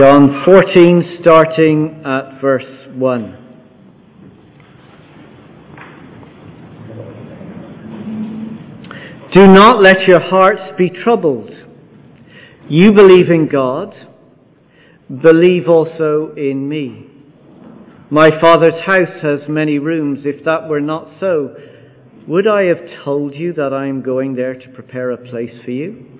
John 14, starting at verse 1. Do not let your hearts be troubled. You believe in God, believe also in me. My Father's house has many rooms. If that were not so, would I have told you that I am going there to prepare a place for you?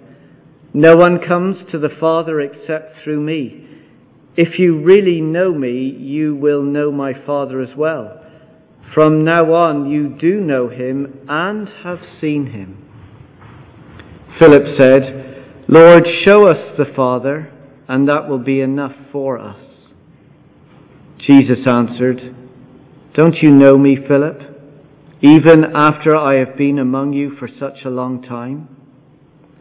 No one comes to the Father except through me. If you really know me, you will know my Father as well. From now on, you do know him and have seen him. Philip said, Lord, show us the Father, and that will be enough for us. Jesus answered, Don't you know me, Philip, even after I have been among you for such a long time?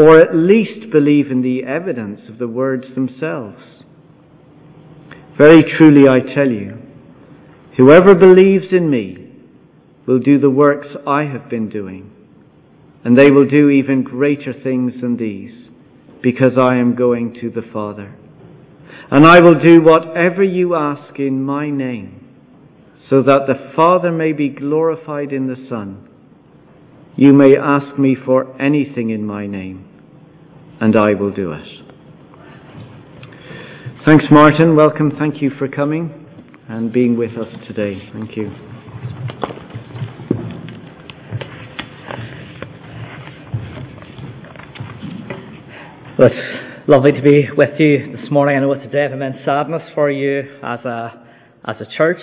or at least believe in the evidence of the words themselves. Very truly I tell you, Whoever believes in me will do the works I have been doing, and they will do even greater things than these, because I am going to the Father. And I will do whatever you ask in my name, so that the Father may be glorified in the Son. You may ask me for anything in my name, and I will do it. Thanks, Martin. Welcome. Thank you for coming and being with us today. Thank you. Well, it's lovely to be with you this morning. I know it's a day of immense sadness for you as a as a church,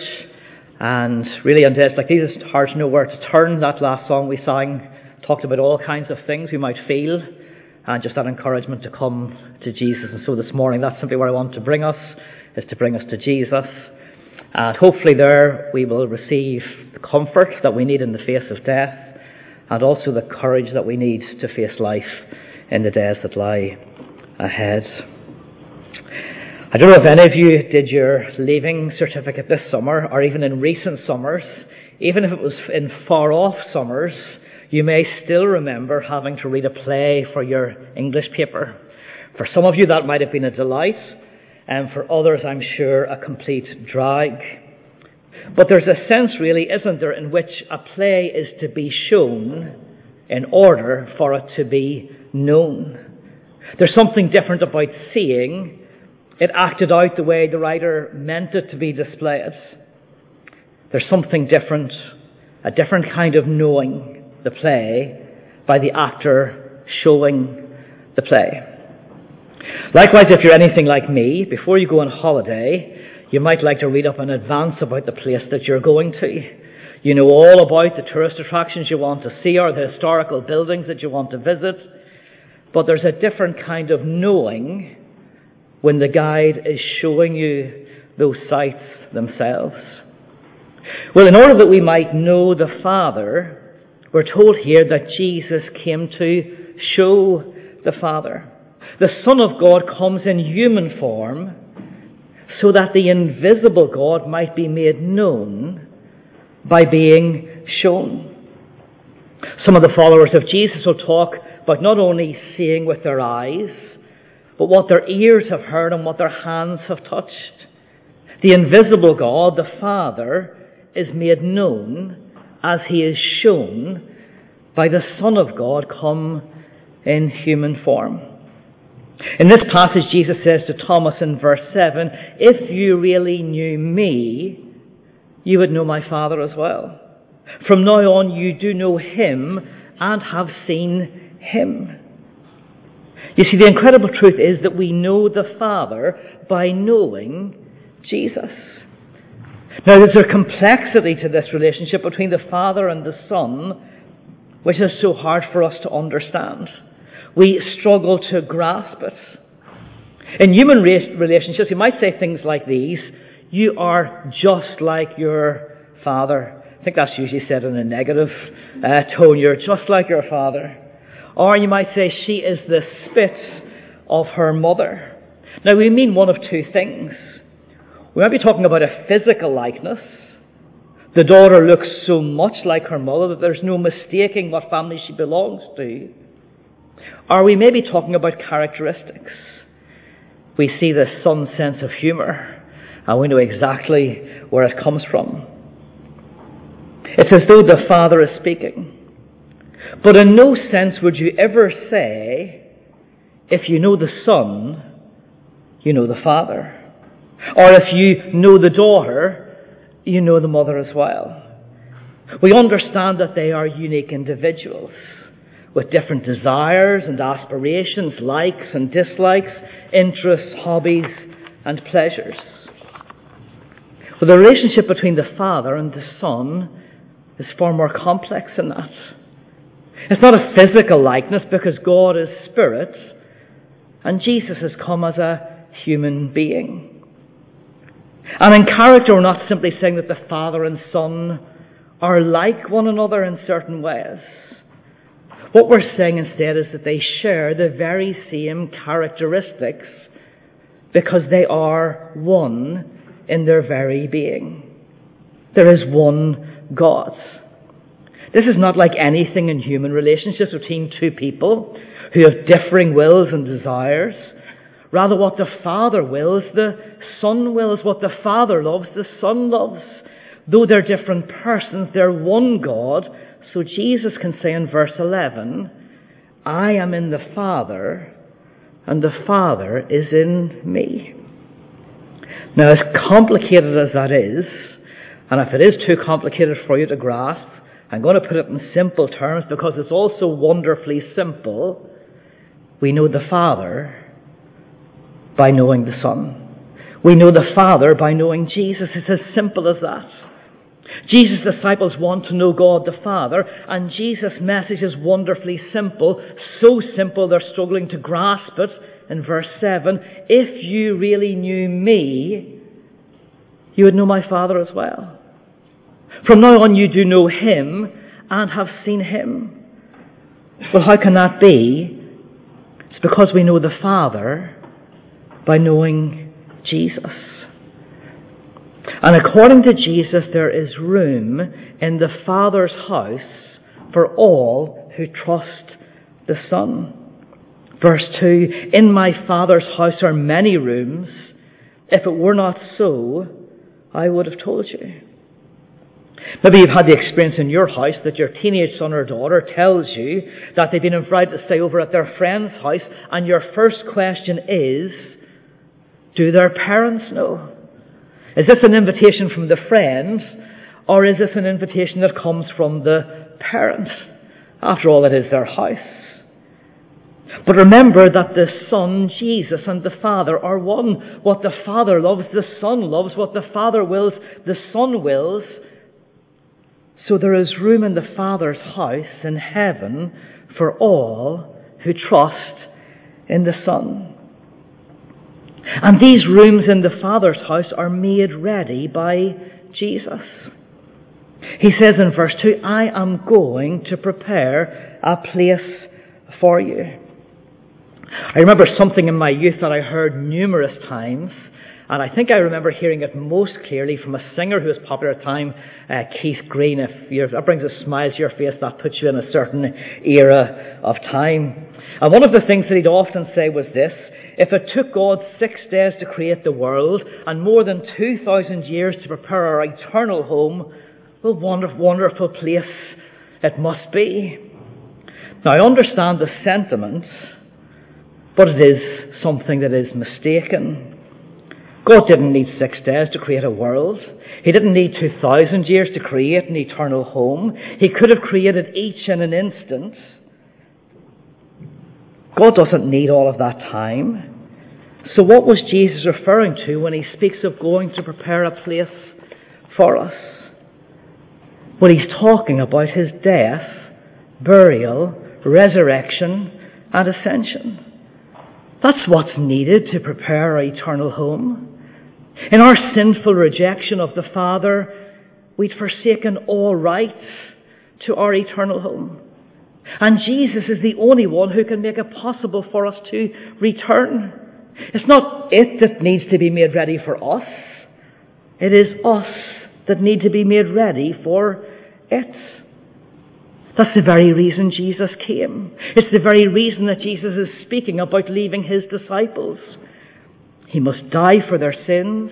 and really on days like these, it's hard to know where to turn. That last song we sang talked about all kinds of things we might feel, and just that encouragement to come to Jesus. And so this morning, that's simply where I want to bring us, is to bring us to Jesus. And hopefully, there we will receive the comfort that we need in the face of death and also the courage that we need to face life in the days that lie ahead. I don't know if any of you did your leaving certificate this summer or even in recent summers. Even if it was in far off summers, you may still remember having to read a play for your English paper. For some of you, that might have been a delight and for others, I'm sure, a complete drag. But there's a sense, really, isn't there, in which a play is to be shown in order for it to be known. There's something different about seeing it acted out the way the writer meant it to be displayed. There's something different, a different kind of knowing the play by the actor showing the play. Likewise, if you're anything like me, before you go on holiday, you might like to read up in advance about the place that you're going to. You know all about the tourist attractions you want to see or the historical buildings that you want to visit. But there's a different kind of knowing when the guide is showing you those sights themselves. Well, in order that we might know the Father, we're told here that Jesus came to show the Father the Son of God comes in human form so that the invisible God might be made known by being shown. Some of the followers of Jesus will talk about not only seeing with their eyes, but what their ears have heard and what their hands have touched. The invisible God, the Father, is made known as he is shown by the Son of God come in human form. In this passage, Jesus says to Thomas in verse 7 If you really knew me, you would know my Father as well. From now on, you do know him and have seen him. You see, the incredible truth is that we know the Father by knowing Jesus. Now, there's a complexity to this relationship between the Father and the Son, which is so hard for us to understand. We struggle to grasp it. In human relationships, you might say things like these You are just like your Father. I think that's usually said in a negative uh, tone. You're just like your Father. Or you might say, She is the spit of her mother. Now, we mean one of two things. We might be talking about a physical likeness. The daughter looks so much like her mother that there's no mistaking what family she belongs to. Or we may be talking about characteristics. We see the son's sense of humour, and we know exactly where it comes from. It's as though the father is speaking. But in no sense would you ever say, if you know the son, you know the father. Or if you know the daughter, you know the mother as well. We understand that they are unique individuals with different desires and aspirations, likes and dislikes, interests, hobbies, and pleasures. But the relationship between the Father and the Son is far more complex than that. It's not a physical likeness because God is spirit and Jesus has come as a human being. And in character, we're not simply saying that the Father and Son are like one another in certain ways. What we're saying instead is that they share the very same characteristics because they are one in their very being. There is one God. This is not like anything in human relationships between two people who have differing wills and desires. Rather, what the Father wills, the Son wills. What the Father loves, the Son loves. Though they're different persons, they're one God so Jesus can say in verse 11, I am in the Father, and the Father is in me. Now, as complicated as that is, and if it is too complicated for you to grasp, I'm going to put it in simple terms because it's also wonderfully simple. We know the Father by knowing the Son. We know the Father by knowing Jesus. It's as simple as that. Jesus' disciples want to know God the Father, and Jesus' message is wonderfully simple, so simple they're struggling to grasp it in verse 7. If you really knew me, you would know my Father as well. From now on, you do know him and have seen him. Well, how can that be? It's because we know the Father by knowing Jesus. And according to Jesus, there is room in the Father's house for all who trust the Son. Verse 2 In my Father's house are many rooms. If it were not so, I would have told you. Maybe you've had the experience in your house that your teenage son or daughter tells you that they've been invited to stay over at their friend's house, and your first question is, Do their parents know? Is this an invitation from the friend, or is this an invitation that comes from the parent? After all, it is their house. But remember that the Son, Jesus, and the Father are one. What the Father loves, the Son loves. What the Father wills, the Son wills. So there is room in the Father's house in heaven for all who trust in the Son. And these rooms in the Father's house are made ready by Jesus. He says in verse 2, I am going to prepare a place for you. I remember something in my youth that I heard numerous times, and I think I remember hearing it most clearly from a singer who was popular at the time, uh, Keith Green. If that brings a smile to your face, that puts you in a certain era of time. And one of the things that he'd often say was this if it took God six days to create the world and more than 2,000 years to prepare our eternal home, what a wonderful, place it must be. Now, I understand the sentiment, but it is something that is mistaken. God didn't need six days to create a world. He didn't need 2,000 years to create an eternal home. He could have created each in an instant. God doesn't need all of that time. So, what was Jesus referring to when he speaks of going to prepare a place for us? Well, he's talking about his death, burial, resurrection, and ascension. That's what's needed to prepare our eternal home. In our sinful rejection of the Father, we'd forsaken all rights to our eternal home. And Jesus is the only one who can make it possible for us to return. It's not it that needs to be made ready for us. It is us that need to be made ready for it. That's the very reason Jesus came. It's the very reason that Jesus is speaking about leaving his disciples. He must die for their sins.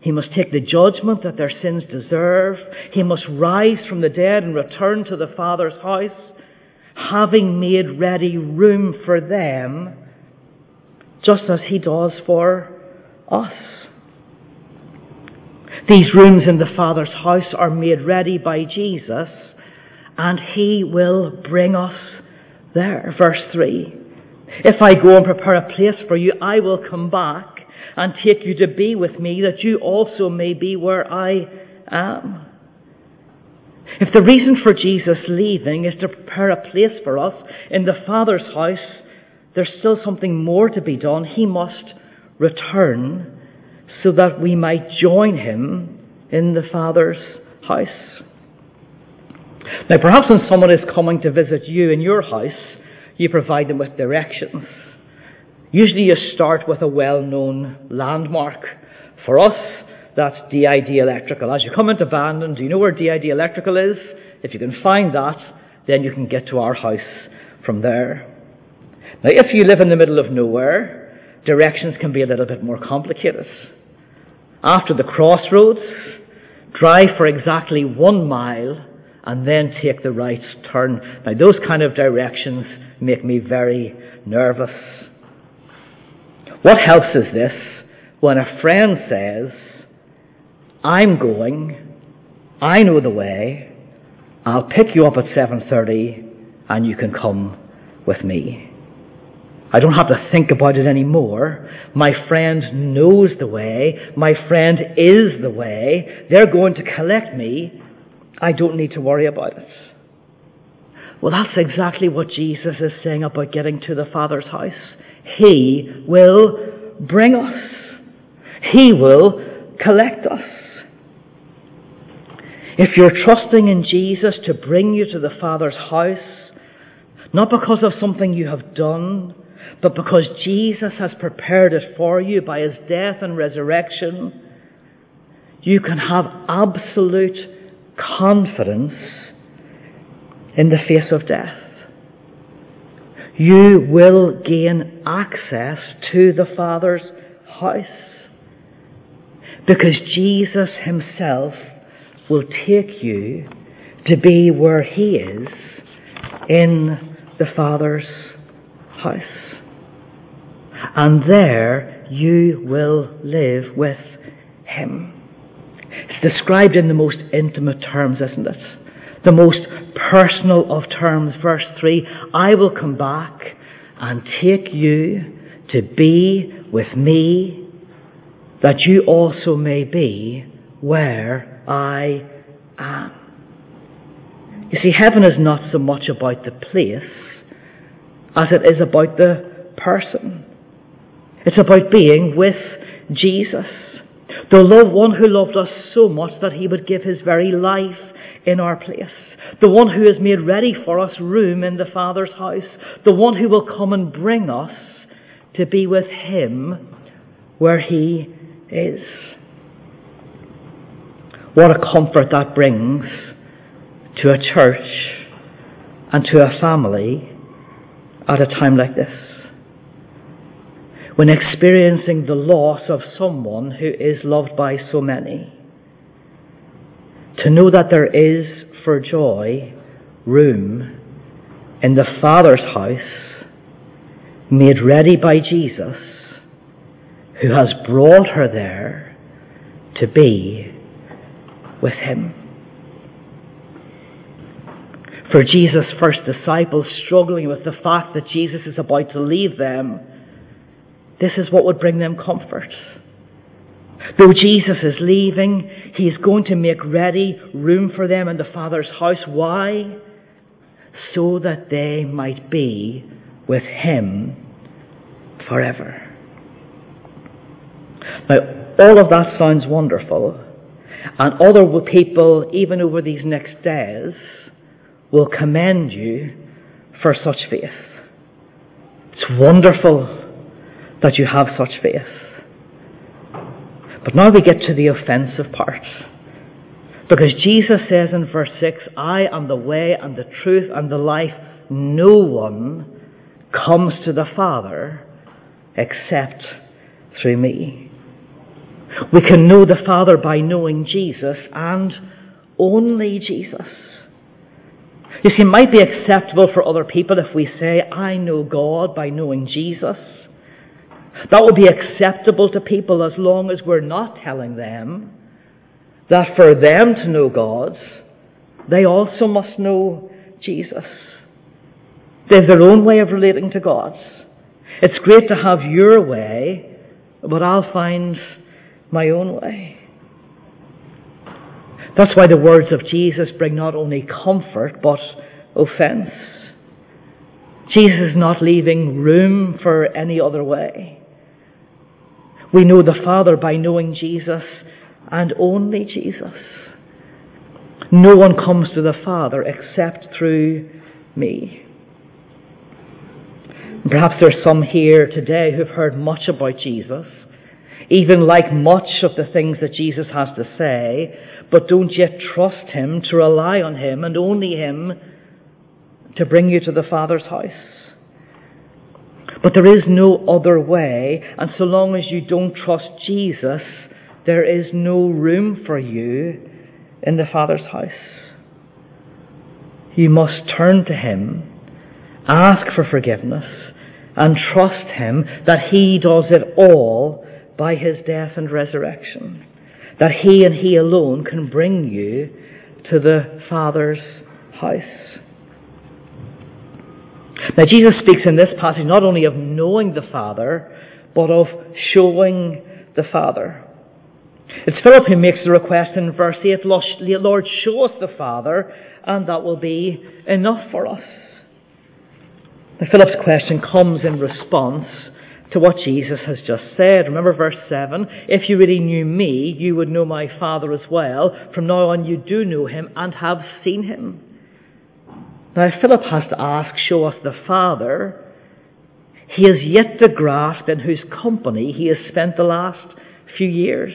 He must take the judgment that their sins deserve. He must rise from the dead and return to the Father's house, having made ready room for them, just as He does for us. These rooms in the Father's house are made ready by Jesus, and He will bring us there. Verse 3. If I go and prepare a place for you, I will come back and take you to be with me, that you also may be where I am. If the reason for Jesus leaving is to prepare a place for us in the Father's house, there's still something more to be done. He must return so that we might join him in the Father's house. Now, perhaps when someone is coming to visit you in your house, you provide them with directions. Usually, you start with a well known landmark. For us, that's DID Electrical. As you come into Bandon, do you know where DID Electrical is? If you can find that, then you can get to our house from there. Now, if you live in the middle of nowhere, directions can be a little bit more complicated. After the crossroads, drive for exactly one mile and then take the right turn. Now, those kind of directions make me very nervous. What helps is this when a friend says, I'm going, I know the way, I'll pick you up at 7:30 and you can come with me. I don't have to think about it anymore. My friend knows the way. My friend is the way. They're going to collect me. I don't need to worry about it. Well, that's exactly what Jesus is saying about getting to the Father's house. He will bring us. He will collect us. If you're trusting in Jesus to bring you to the Father's house, not because of something you have done, but because Jesus has prepared it for you by his death and resurrection, you can have absolute confidence in the face of death. You will gain access to the Father's house because Jesus himself will take you to be where he is in the Father's house and there you will live with him. It's described in the most intimate terms, isn't it? The most personal of terms. Verse 3 I will come back and take you to be with me, that you also may be where I am. You see, heaven is not so much about the place as it is about the person. It's about being with Jesus, the loved one who loved us so much that he would give his very life in our place, the one who has made ready for us room in the Father's house, the one who will come and bring us to be with him where he is. What a comfort that brings to a church and to a family at a time like this when experiencing the loss of someone who is loved by so many. To know that there is, for Joy, room in the Father's house made ready by Jesus, who has brought her there to be with him. For Jesus' first disciples struggling with the fact that Jesus is about to leave them, this is what would bring them comfort. Though Jesus is leaving, he is going to make ready room for them in the Father's house. Why? So that they might be with him forever. Now, all of that sounds wonderful, and other people, even over these next days, will commend you for such faith. It's wonderful that you have such faith. But now we get to the offensive part. Because Jesus says in verse 6, I am the way and the truth and the life. No one comes to the Father except through me. We can know the Father by knowing Jesus and only Jesus. You see, it might be acceptable for other people if we say, I know God by knowing Jesus. That would be acceptable to people as long as we're not telling them that for them to know God, they also must know Jesus. Have their own way of relating to God. It's great to have your way, but I'll find my own way. That's why the words of Jesus bring not only comfort, but offense. Jesus is not leaving room for any other way. We know the Father by knowing Jesus and only Jesus. No one comes to the Father except through me. Perhaps there's some here today who've heard much about Jesus, even like much of the things that Jesus has to say, but don't yet trust Him to rely on Him and only Him to bring you to the Father's house. But there is no other way, and so long as you don't trust Jesus, there is no room for you in the Father's house. You must turn to Him, ask for forgiveness, and trust Him that He does it all by His death and resurrection. That He and He alone can bring you to the Father's house. Now, Jesus speaks in this passage not only of knowing the Father, but of showing the Father. It's Philip who makes the request in verse 8 Lord, show us the Father, and that will be enough for us. Now, Philip's question comes in response to what Jesus has just said. Remember verse 7 If you really knew me, you would know my Father as well. From now on, you do know him and have seen him. Now, Philip has to ask, Show us the Father. He has yet to grasp in whose company he has spent the last few years.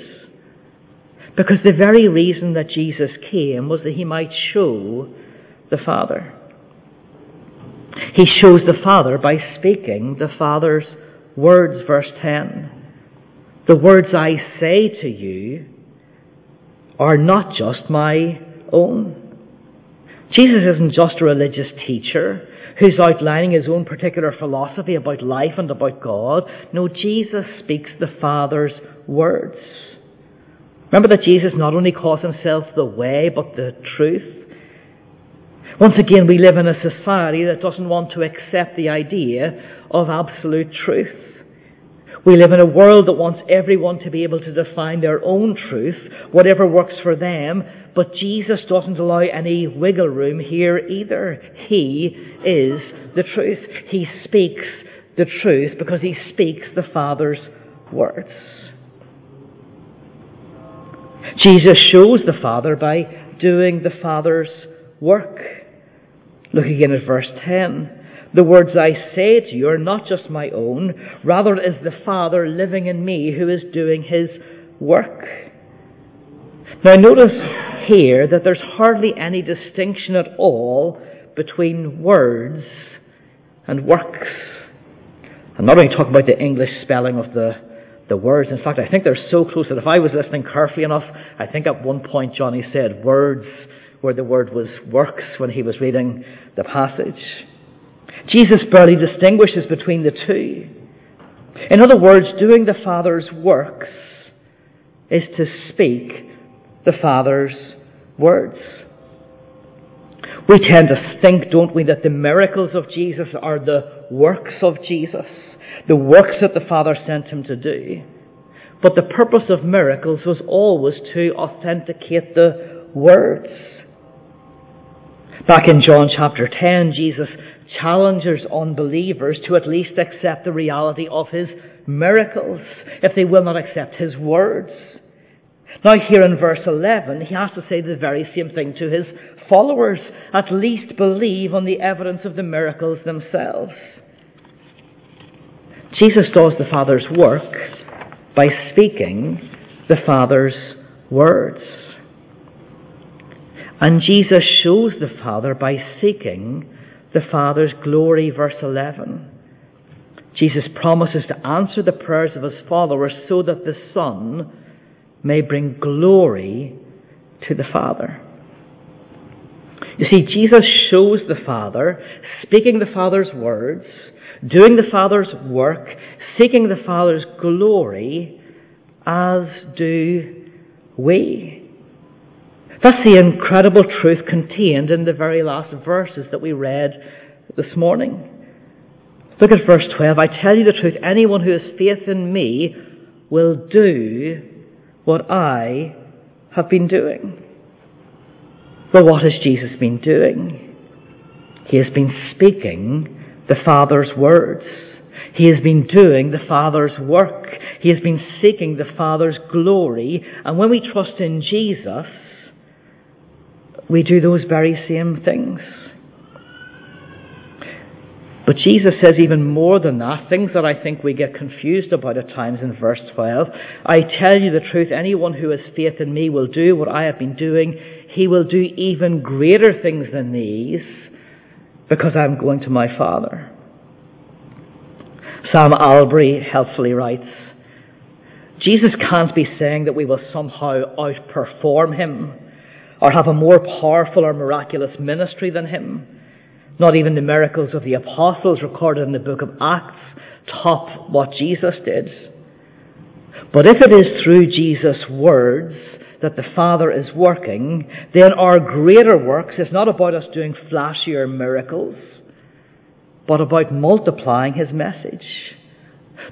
Because the very reason that Jesus came was that he might show the Father. He shows the Father by speaking the Father's words, verse 10. The words I say to you are not just my own. Jesus isn't just a religious teacher who's outlining his own particular philosophy about life and about God. No, Jesus speaks the Father's words. Remember that Jesus not only calls himself the way, but the truth. Once again, we live in a society that doesn't want to accept the idea of absolute truth. We live in a world that wants everyone to be able to define their own truth, whatever works for them, but Jesus doesn't allow any wiggle room here either. He is the truth. He speaks the truth because he speaks the Father's words. Jesus shows the Father by doing the Father's work. Look again at verse 10. The words I say to you are not just my own, rather it is the Father living in me who is doing his work. Now notice here that there's hardly any distinction at all between words and works. I'm not only talking about the English spelling of the, the words. In fact, I think they're so close that if I was listening carefully enough, I think at one point Johnny said words where the word was works when he was reading the passage. Jesus barely distinguishes between the two. In other words, doing the Father's works is to speak the Father's words. We tend to think, don't we, that the miracles of Jesus are the works of Jesus, the works that the Father sent him to do. But the purpose of miracles was always to authenticate the words. Back in John chapter 10, Jesus challenges unbelievers to at least accept the reality of his miracles if they will not accept his words. Now, here in verse 11, he has to say the very same thing to his followers. At least believe on the evidence of the miracles themselves. Jesus does the Father's work by speaking the Father's words. And Jesus shows the Father by seeking the Father's glory, verse 11. Jesus promises to answer the prayers of his followers so that the Son may bring glory to the Father. You see, Jesus shows the Father, speaking the Father's words, doing the Father's work, seeking the Father's glory, as do we. That's the incredible truth contained in the very last verses that we read this morning. Look at verse 12. I tell you the truth, anyone who has faith in me will do what I have been doing. Well, what has Jesus been doing? He has been speaking the Father's words. He has been doing the Father's work. He has been seeking the Father's glory. And when we trust in Jesus, we do those very same things. But Jesus says even more than that, things that I think we get confused about at times in verse 12. I tell you the truth, anyone who has faith in me will do what I have been doing. He will do even greater things than these because I'm going to my Father. Sam Allberry helpfully writes, Jesus can't be saying that we will somehow outperform him or have a more powerful or miraculous ministry than him. Not even the miracles of the apostles recorded in the book of Acts top what Jesus did. But if it is through Jesus' words that the Father is working, then our greater works is not about us doing flashier miracles, but about multiplying His message.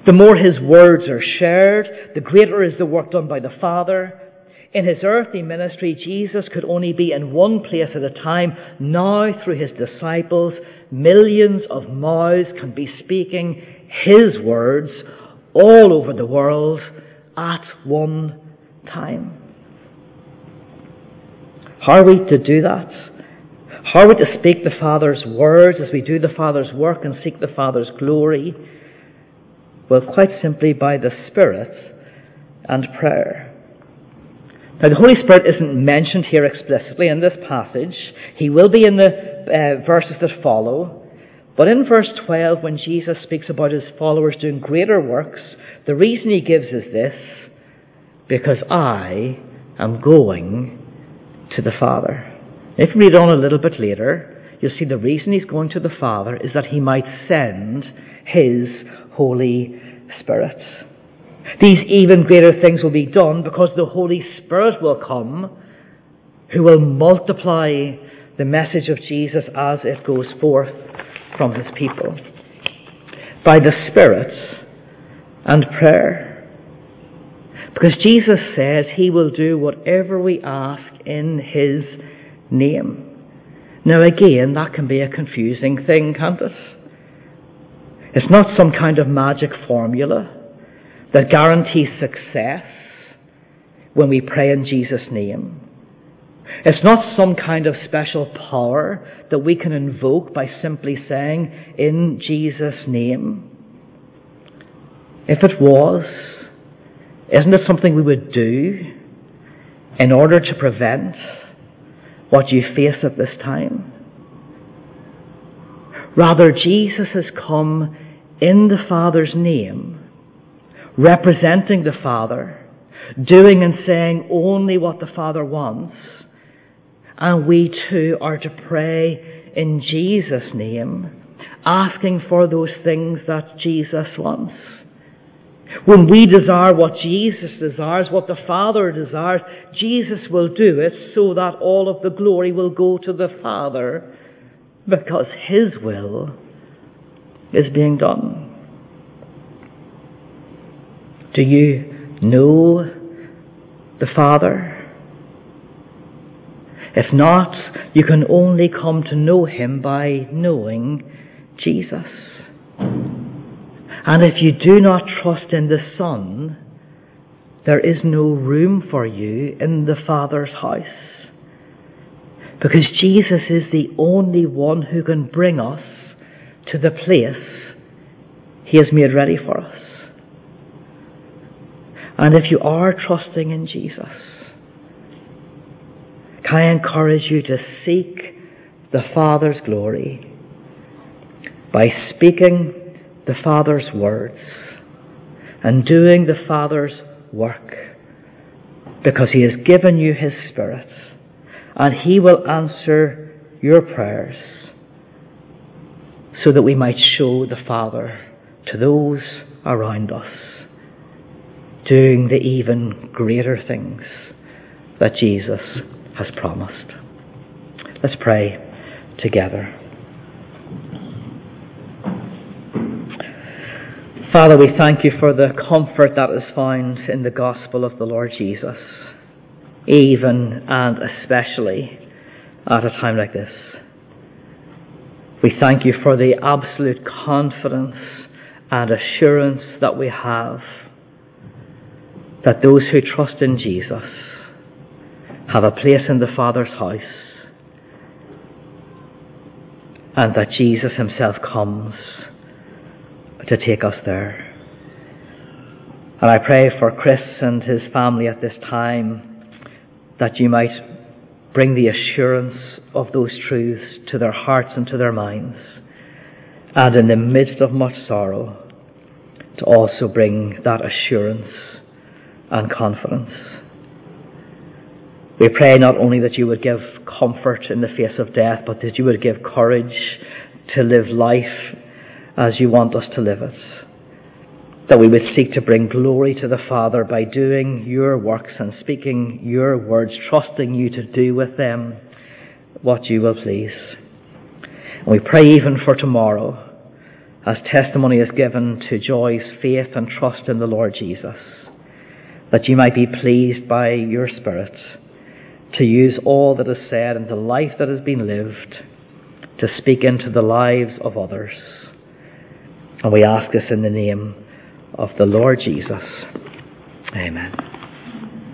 The more His words are shared, the greater is the work done by the Father, in his earthly ministry, Jesus could only be in one place at a time. Now, through his disciples, millions of mouths can be speaking his words all over the world at one time. How are we to do that? How are we to speak the Father's words as we do the Father's work and seek the Father's glory? Well, quite simply by the Spirit and prayer. Now, the Holy Spirit isn't mentioned here explicitly in this passage. He will be in the uh, verses that follow. But in verse 12, when Jesus speaks about his followers doing greater works, the reason he gives is this because I am going to the Father. If you read on a little bit later, you'll see the reason he's going to the Father is that he might send his Holy Spirit. These even greater things will be done because the Holy Spirit will come who will multiply the message of Jesus as it goes forth from his people. By the Spirit and prayer. Because Jesus says he will do whatever we ask in his name. Now again, that can be a confusing thing, can't it? It's not some kind of magic formula that guarantees success when we pray in Jesus' name. It's not some kind of special power that we can invoke by simply saying, in Jesus' name. If it was, isn't it something we would do in order to prevent what you face at this time? Rather, Jesus has come in the Father's name representing the Father, doing and saying only what the Father wants. And we too are to pray in Jesus' name asking for those things that Jesus wants. When we desire what Jesus desires, what the Father desires, Jesus will do it so that all of the glory will go to the Father because His will is being done. Do you know the Father? If not, you can only come to know Him by knowing Jesus. And if you do not trust in the Son, there is no room for you in the Father's house. Because Jesus is the only one who can bring us to the place He has made ready for us. And if you are trusting in Jesus, can I encourage you to seek the Father's glory by speaking the Father's words and doing the Father's work? Because He has given you His Spirit and He will answer your prayers so that we might show the Father to those around us, doing the even greater things that Jesus has promised. Let's pray together. Father, we thank you for the comfort that is found in the gospel of the Lord Jesus, even and especially at a time like this. We thank you for the absolute confidence and assurance that we have that those who trust in Jesus have a place in the Father's house and that Jesus himself comes to take us there. And I pray for Chris and his family at this time that you might bring the assurance of those truths to their hearts and to their minds, and in the midst of much sorrow, to also bring that assurance and confidence. We pray not only that you would give comfort in the face of death, but that you would give courage to live life as you want us to live it. That we would seek to bring glory to the Father by doing your works and speaking your words, trusting you to do with them what you will please. And we pray even for tomorrow, as testimony is given to Joy's faith and trust in the Lord Jesus, that you might be pleased by your Spirit to use all that is said and the life that has been lived to speak into the lives of others. And we ask this in the name of the Lord Jesus. Amen.